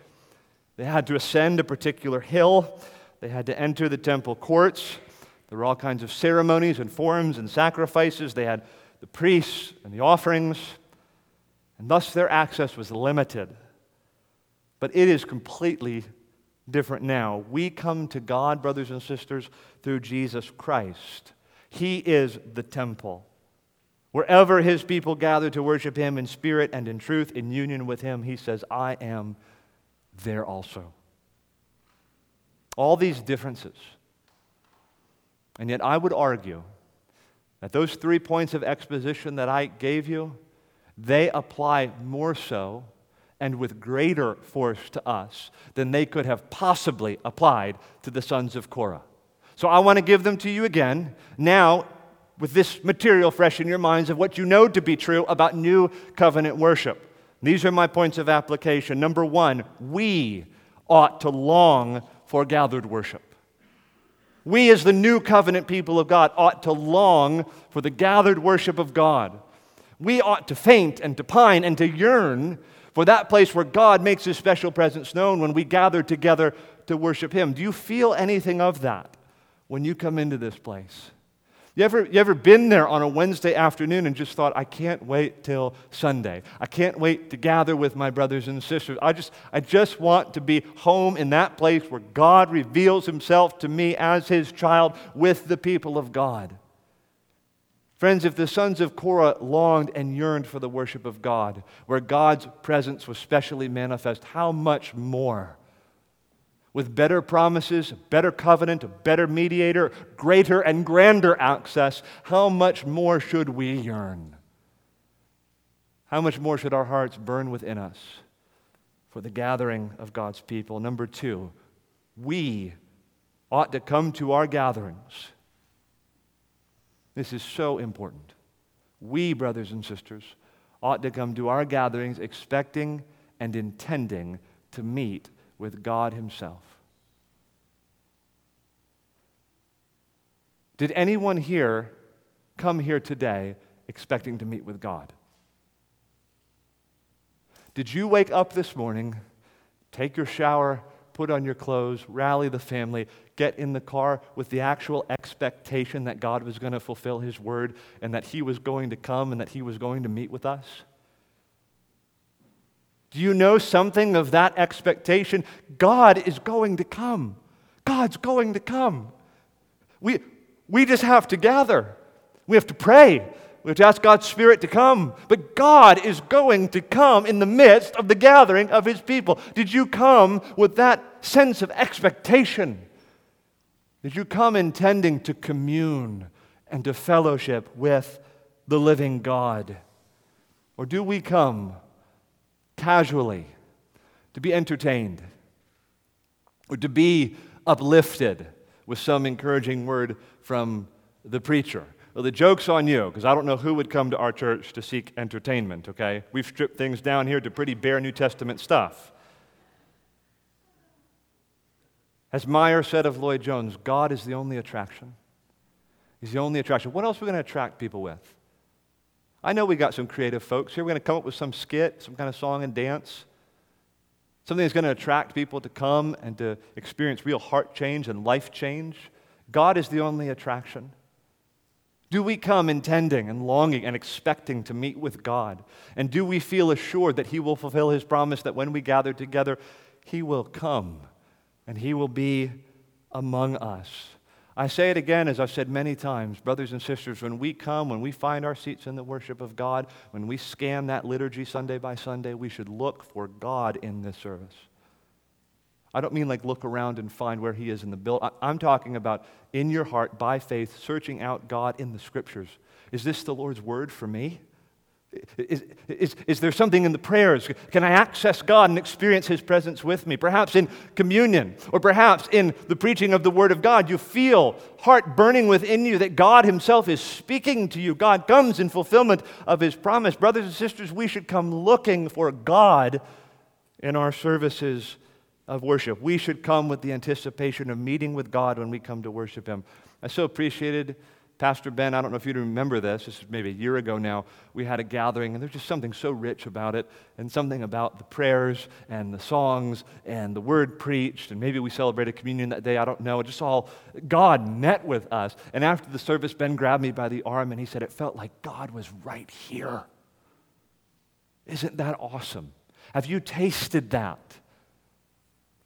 They had to ascend a particular hill, they had to enter the temple courts. There were all kinds of ceremonies and forms and sacrifices. They had the priests and the offerings, and thus their access was limited. But it is completely different now. We come to God, brothers and sisters, through Jesus Christ. He is the temple. Wherever his people gather to worship him in spirit and in truth, in union with him, he says, I am there also. All these differences. And yet, I would argue that those three points of exposition that I gave you, they apply more so and with greater force to us than they could have possibly applied to the sons of Korah. So I want to give them to you again, now with this material fresh in your minds of what you know to be true about new covenant worship. These are my points of application. Number one, we ought to long for gathered worship. We, as the new covenant people of God, ought to long for the gathered worship of God. We ought to faint and to pine and to yearn for that place where God makes his special presence known when we gather together to worship him. Do you feel anything of that when you come into this place? You ever, you ever been there on a Wednesday afternoon and just thought, I can't wait till Sunday. I can't wait to gather with my brothers and sisters. I just, I just want to be home in that place where God reveals himself to me as his child with the people of God. Friends, if the sons of Korah longed and yearned for the worship of God, where God's presence was specially manifest, how much more? With better promises, better covenant, a better mediator, greater and grander access, how much more should we yearn? How much more should our hearts burn within us for the gathering of God's people? Number two, we ought to come to our gatherings this is so important. We, brothers and sisters, ought to come to our gatherings expecting and intending to meet with God Himself. Did anyone here come here today expecting to meet with God? Did you wake up this morning, take your shower, put on your clothes, rally the family, get in the car with the actual expectation that God was going to fulfill His word and that He was going to come and that He was going to meet with us? Do you know something of that expectation? God is going to come. God's going to come. We, we just have to gather. We have to pray. We have to ask God's Spirit to come. But God is going to come in the midst of the gathering of His people. Did you come with that sense of expectation? Did you come intending to commune and to fellowship with the living God? Or do we come casually to be entertained or to be uplifted with some encouraging word from the preacher? Well, the joke's on you, because I don't know who would come to our church to seek entertainment, okay? We've stripped things down here to pretty bare New Testament stuff. As Meyer said of Lloyd-Jones, God is the only attraction. He's the only attraction. What else are we going to attract people with? I know we got some creative folks here. We're going to come up with some skit, some kind of song and dance. Something that's going to attract people to come and to experience real heart change and life change. God is the only attraction. Do we come intending and longing and expecting to meet with God? And do we feel assured that He will fulfill His promise that when we gather together, He will come and He will be among us? I say it again, as I've said many times, brothers and sisters, when we come, when we find our seats in the worship of God, when we scan that liturgy Sunday by Sunday, we should look for God in this service. I don't mean like look around and find where he is in the build. I'm talking about in your heart, by faith, searching out God in the scriptures. Is this the Lord's word for me? Is, is, is there something in the prayers? Can I access God and experience His presence with me? Perhaps in communion, or perhaps in the preaching of the Word of God, you feel heart burning within you that God Himself is speaking to you. God comes in fulfillment of His promise. Brothers and sisters, we should come looking for God in our services of worship. We should come with the anticipation of meeting with God when we come to worship Him. I so appreciated Pastor Ben, I don't know if you remember this, this is maybe a year ago now, we had a gathering, and there's just something so rich about it, and something about the prayers and the songs and the word preached, and maybe we celebrated communion that day, I don't know. It just all, God met with us. And after the service, Ben grabbed me by the arm and he said, It felt like God was right here. Isn't that awesome? Have you tasted that?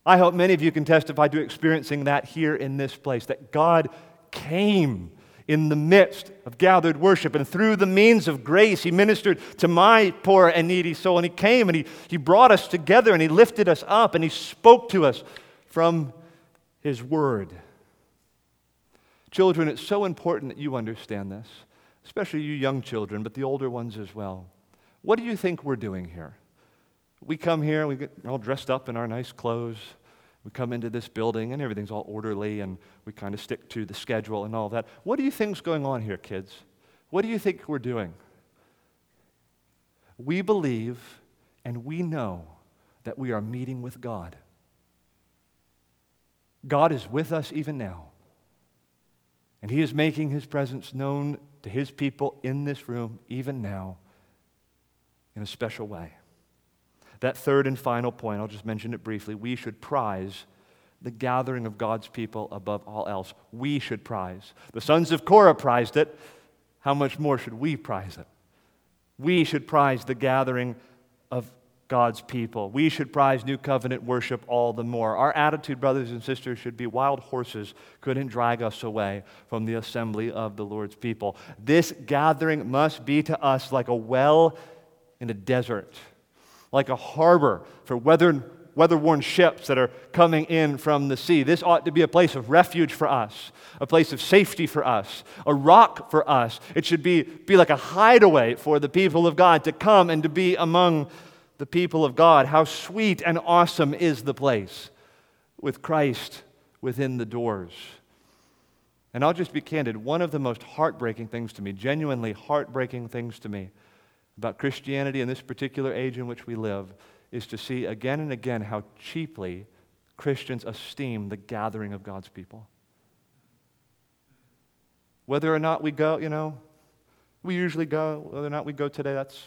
I hope many of you can testify to experiencing that here in this place, that God came in the midst of gathered worship. And through the means of grace, He ministered to my poor and needy soul. And He came and He, he brought us together and He lifted us up and He spoke to us from His Word. Children, it's so important that you understand this, especially you young children, but the older ones as well. What do you think we're doing here? We come here, we get all dressed up in our nice clothes. We come into this building and everything's all orderly and we kind of stick to the schedule and all that. What do you think's going on here, kids? What do you think we're doing? We believe and we know that we are meeting with God. God is with us even now. And He is making His presence known to His people in this room even now in a special way. That third and final point, I'll just mention it briefly. We should prize the gathering of God's people above all else. We should prize. The sons of Korah prized it. How much more should we prize it? We should prize the gathering of God's people. We should prize new covenant worship all the more. Our attitude, brothers and sisters, should be wild horses couldn't drag us away from the assembly of the Lord's people. This gathering must be to us like a well in a desert like a harbor for weather, weather-worn ships that are coming in from the sea. This ought to be a place of refuge for us, a place of safety for us, a rock for us. It should be, be like a hideaway for the people of God to come and to be among the people of God. How sweet and awesome is the place with Christ within the doors. And I'll just be candid. One of the most heartbreaking things to me, genuinely heartbreaking things to me, about Christianity in this particular age in which we live is to see again and again how cheaply Christians esteem the gathering of God's people. Whether or not we go, you know, we usually go, whether or not we go today, that's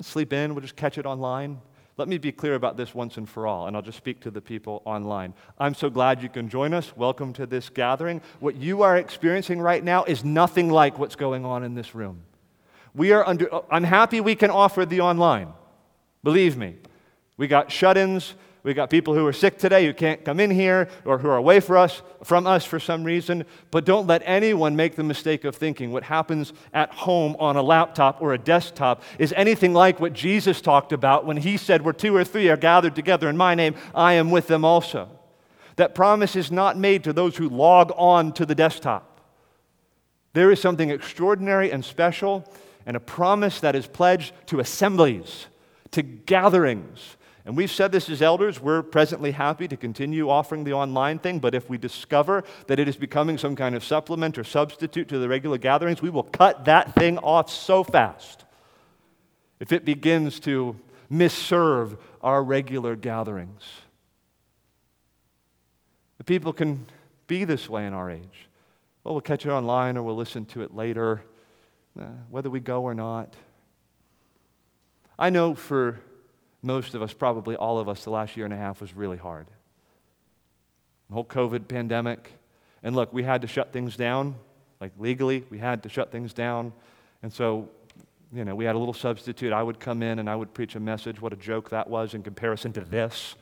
sleep in, we'll just catch it online. Let me be clear about this once and for all, and I'll just speak to the people online. I'm so glad you can join us. Welcome to this gathering. What you are experiencing right now is nothing like what's going on in this room. We are under, unhappy we can offer the online. Believe me. We got shut ins. We got people who are sick today who can't come in here or who are away for us, from us for some reason. But don't let anyone make the mistake of thinking what happens at home on a laptop or a desktop is anything like what Jesus talked about when he said, Where two or three are gathered together in my name, I am with them also. That promise is not made to those who log on to the desktop. There is something extraordinary and special and a promise that is pledged to assemblies, to gatherings. And we've said this as elders, we're presently happy to continue offering the online thing, but if we discover that it is becoming some kind of supplement or substitute to the regular gatherings, we will cut that thing off so fast if it begins to misserve our regular gatherings. The people can be this way in our age. Well, we'll catch it online or we'll listen to it later. Uh, whether we go or not. I know for most of us, probably all of us, the last year and a half was really hard. The whole COVID pandemic. And look, we had to shut things down, like legally, we had to shut things down. And so, you know, we had a little substitute. I would come in and I would preach a message. What a joke that was in comparison to this.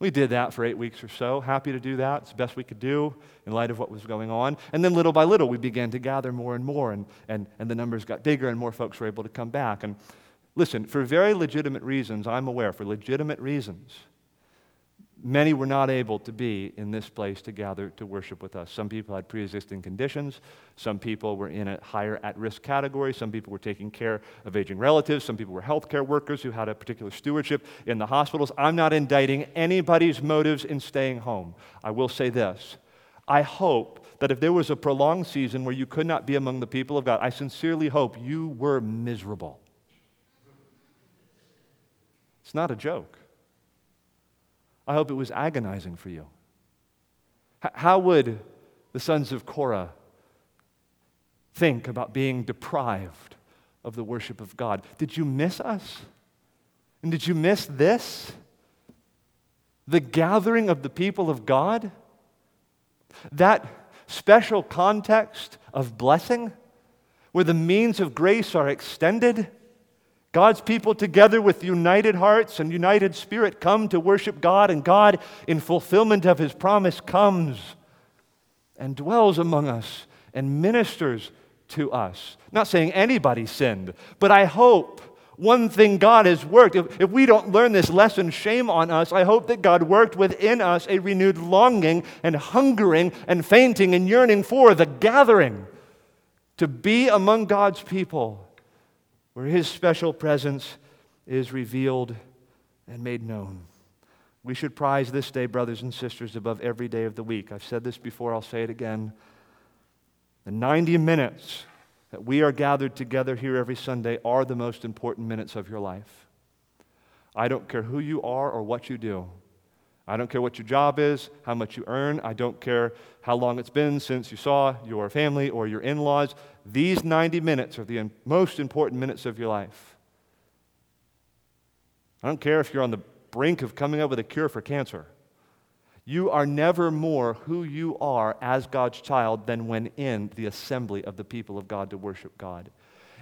We did that for eight weeks or so. Happy to do that. It's the best we could do in light of what was going on. And then little by little, we began to gather more and more, and, and, and the numbers got bigger, and more folks were able to come back. And listen, for very legitimate reasons, I'm aware, for legitimate reasons, Many were not able to be in this place to gather to worship with us. Some people had pre existing conditions. Some people were in a higher at risk category. Some people were taking care of aging relatives. Some people were healthcare workers who had a particular stewardship in the hospitals. I'm not indicting anybody's motives in staying home. I will say this I hope that if there was a prolonged season where you could not be among the people of God, I sincerely hope you were miserable. It's not a joke. I hope it was agonizing for you. How would the sons of Korah think about being deprived of the worship of God. Did you miss us? And did you miss this? The gathering of the people of God? That special context of blessing where the means of grace are extended. God's people, together with united hearts and united spirit, come to worship God, and God, in fulfillment of his promise, comes and dwells among us and ministers to us. Not saying anybody sinned, but I hope one thing God has worked. If, if we don't learn this lesson, shame on us. I hope that God worked within us a renewed longing and hungering and fainting and yearning for the gathering to be among God's people where His special presence is revealed and made known. We should prize this day, brothers and sisters, above every day of the week. I've said this before, I'll say it again. The 90 minutes that we are gathered together here every Sunday are the most important minutes of your life. I don't care who you are or what you do. I don't care what your job is, how much you earn. I don't care how long it's been since you saw your family or your in laws. These 90 minutes are the most important minutes of your life. I don't care if you're on the brink of coming up with a cure for cancer. You are never more who you are as God's child than when in the assembly of the people of God to worship God.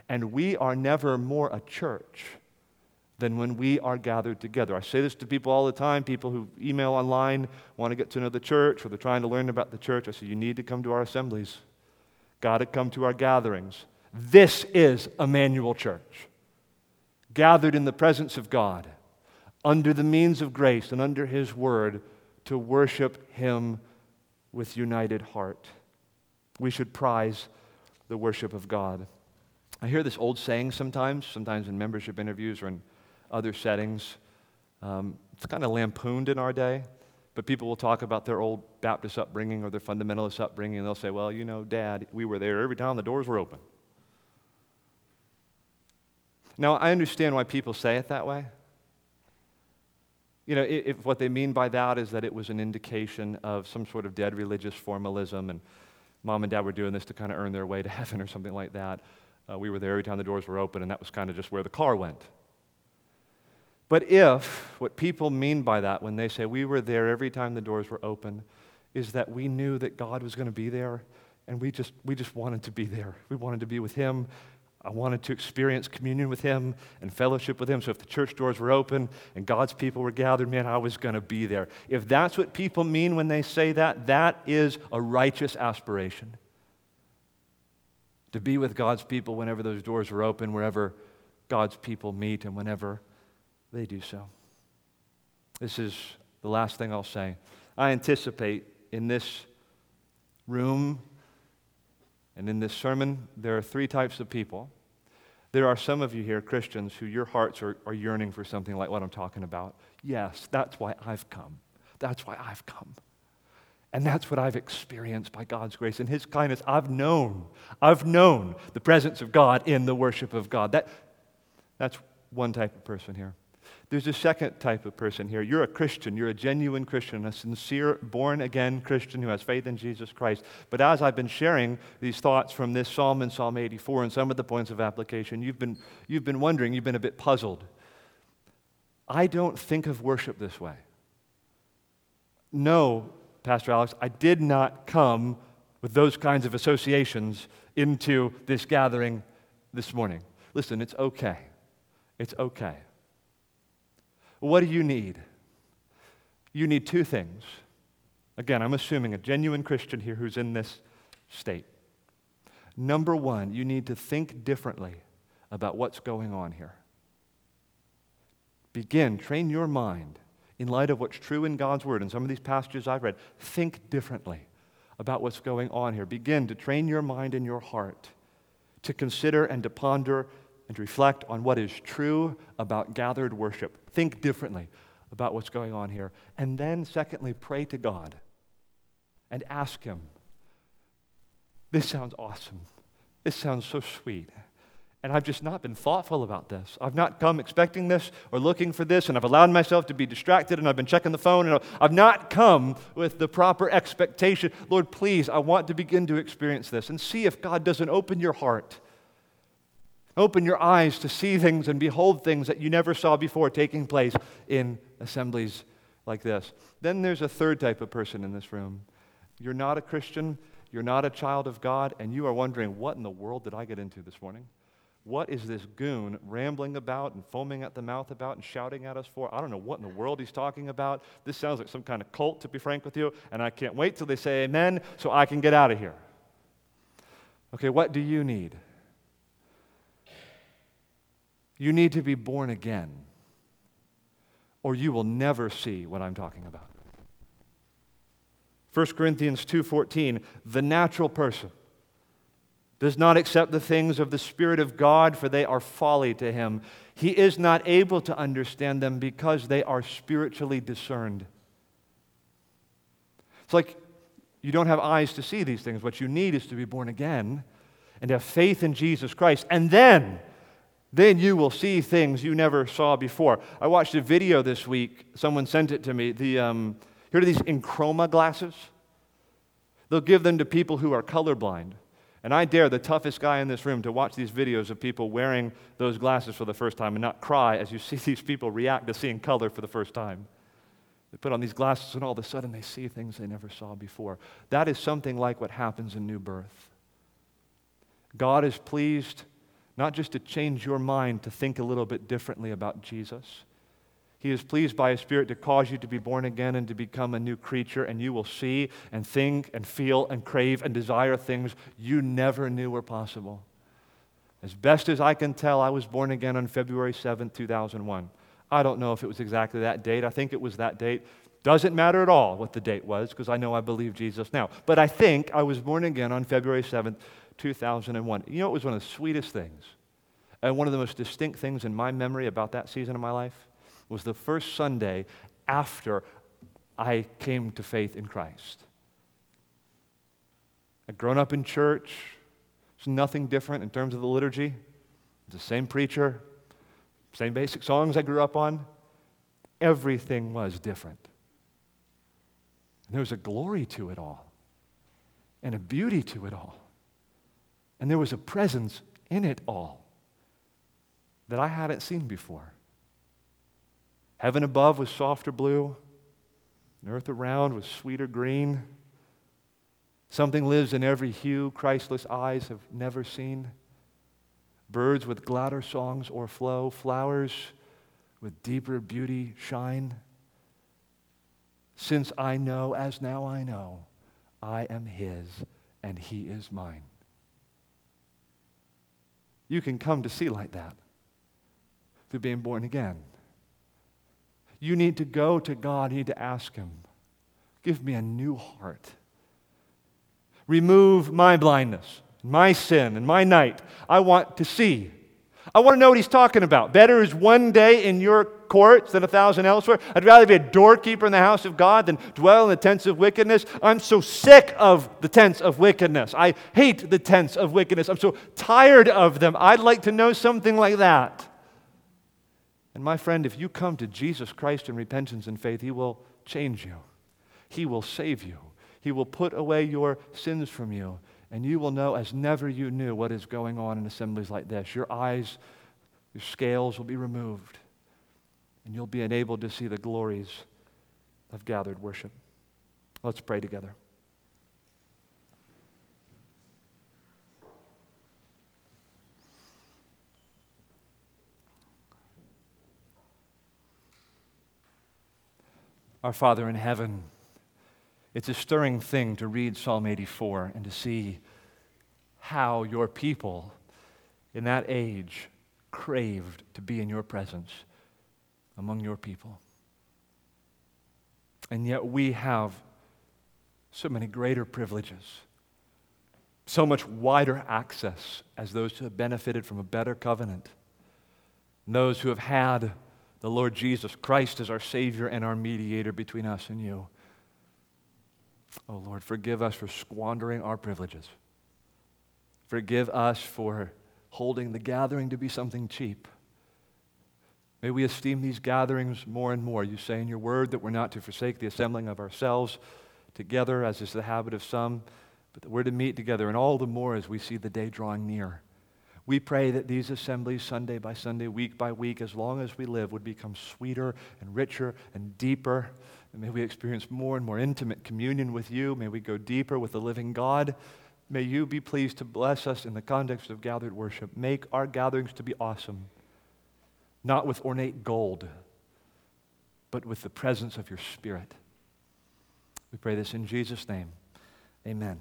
And we are never more a church than when we are gathered together. I say this to people all the time, people who email online, want to get to know the church, or they're trying to learn about the church. I say, You need to come to our assemblies, got to come to our gatherings. This is Emmanuel Church, gathered in the presence of God, under the means of grace and under His word to worship Him with united heart. We should prize the worship of God. I hear this old saying sometimes, sometimes in membership interviews or in other settings. Um, it's kind of lampooned in our day, but people will talk about their old Baptist upbringing or their fundamentalist upbringing, and they'll say, Well, you know, Dad, we were there every time the doors were open. Now, I understand why people say it that way. You know, if what they mean by that is that it was an indication of some sort of dead religious formalism and mom and dad were doing this to kind of earn their way to heaven or something like that. Uh, we were there every time the doors were open, and that was kind of just where the car went. But if what people mean by that when they say we were there every time the doors were open is that we knew that God was going to be there and we just, we just wanted to be there, we wanted to be with Him, I wanted to experience communion with Him and fellowship with Him. So if the church doors were open and God's people were gathered, man, I was going to be there. If that's what people mean when they say that, that is a righteous aspiration. To be with God's people whenever those doors are open, wherever God's people meet, and whenever they do so. This is the last thing I'll say. I anticipate in this room and in this sermon, there are three types of people. There are some of you here, Christians, who your hearts are, are yearning for something like what I'm talking about. Yes, that's why I've come. That's why I've come. And that's what I've experienced by God's grace and His kindness. I've known, I've known the presence of God in the worship of God. That, that's one type of person here. There's a second type of person here. You're a Christian. You're a genuine Christian, a sincere, born again Christian who has faith in Jesus Christ. But as I've been sharing these thoughts from this psalm and Psalm 84 and some of the points of application, you've been, you've been wondering, you've been a bit puzzled. I don't think of worship this way. No, Pastor Alex, I did not come with those kinds of associations into this gathering this morning. Listen, it's okay. It's okay. What do you need? You need two things. Again, I'm assuming a genuine Christian here who's in this state. Number one, you need to think differently about what's going on here. Begin, train your mind in light of what's true in God's Word. And some of these passages I've read, think differently about what's going on here. Begin to train your mind and your heart to consider and to ponder and reflect on what is true about gathered worship. Think differently about what's going on here. And then, secondly, pray to God and ask Him. This sounds awesome. This sounds so sweet. And I've just not been thoughtful about this. I've not come expecting this or looking for this, and I've allowed myself to be distracted, and I've been checking the phone, and I've not come with the proper expectation. Lord, please, I want to begin to experience this and see if God doesn't open your heart, open your eyes to see things and behold things that you never saw before taking place in assemblies like this. Then there's a third type of person in this room. You're not a Christian, you're not a child of God, and you are wondering, what in the world did I get into this morning? What is this goon rambling about and foaming at the mouth about and shouting at us for? I don't know what in the world he's talking about. This sounds like some kind of cult, to be frank with you, and I can't wait till they say amen so I can get out of here. Okay, what do you need? You need to be born again, or you will never see what I'm talking about. 1 Corinthians 2:14 the natural person does not accept the things of the Spirit of God, for they are folly to him. He is not able to understand them because they are spiritually discerned. It's like you don't have eyes to see these things. What you need is to be born again and have faith in Jesus Christ. And then, then you will see things you never saw before. I watched a video this week. Someone sent it to me. The, um, here are these EnChroma glasses. They'll give them to people who are colorblind. And I dare the toughest guy in this room to watch these videos of people wearing those glasses for the first time and not cry as you see these people react to seeing color for the first time. They put on these glasses and all of a sudden they see things they never saw before. That is something like what happens in new birth. God is pleased not just to change your mind to think a little bit differently about Jesus, he is pleased by His Spirit to cause you to be born again and to become a new creature, and you will see and think and feel and crave and desire things you never knew were possible. As best as I can tell, I was born again on February 7, 2001. I don't know if it was exactly that date. I think it was that date. Doesn't matter at all what the date was because I know I believe Jesus now. But I think I was born again on February 7, 2001. You know, it was one of the sweetest things and one of the most distinct things in my memory about that season of my life was the first Sunday after I came to faith in Christ. I'd grown up in church. It's nothing different in terms of the liturgy. It's the same preacher, same basic songs I grew up on. Everything was different. And there was a glory to it all, and a beauty to it all. And there was a presence in it all that I hadn't seen before. Heaven above was softer blue, and earth around was sweeter green. Something lives in every hue Christless eyes have never seen. Birds with gladder songs o'erflow, flowers with deeper beauty shine. Since I know, as now I know, I am His and He is mine. You can come to see like that through being born again. You need to go to God. You need to ask Him, give me a new heart. Remove my blindness, my sin, and my night. I want to see. I want to know what he's talking about. Better is one day in your courts than a thousand elsewhere. I'd rather be a doorkeeper in the house of God than dwell in the tents of wickedness. I'm so sick of the tents of wickedness. I hate the tents of wickedness. I'm so tired of them. I'd like to know something like that. And my friend, if you come to Jesus Christ in repentance and faith, He will change you. He will save you. He will put away your sins from you. And you will know as never you knew what is going on in assemblies like this. Your eyes, your scales will be removed. And you'll be enabled to see the glories of gathered worship. Let's pray together. Our Father in heaven, it's a stirring thing to read Psalm 84 and to see how your people in that age craved to be in your presence among your people. And yet we have so many greater privileges, so much wider access as those who have benefited from a better covenant, those who have had the Lord Jesus Christ as our Savior and our mediator between us and you. Oh Lord, forgive us for squandering our privileges. Forgive us for holding the gathering to be something cheap. May we esteem these gatherings more and more. You say in your word that we're not to forsake the assembling of ourselves together, as is the habit of some, but that we're to meet together, and all the more as we see the day drawing near. We pray that these assemblies, Sunday by Sunday, week by week, as long as we live, would become sweeter and richer and deeper. And may we experience more and more intimate communion with you. May we go deeper with the living God. May you be pleased to bless us in the context of gathered worship. Make our gatherings to be awesome not with ornate gold, but with the presence of your Spirit. We pray this in Jesus' name. Amen.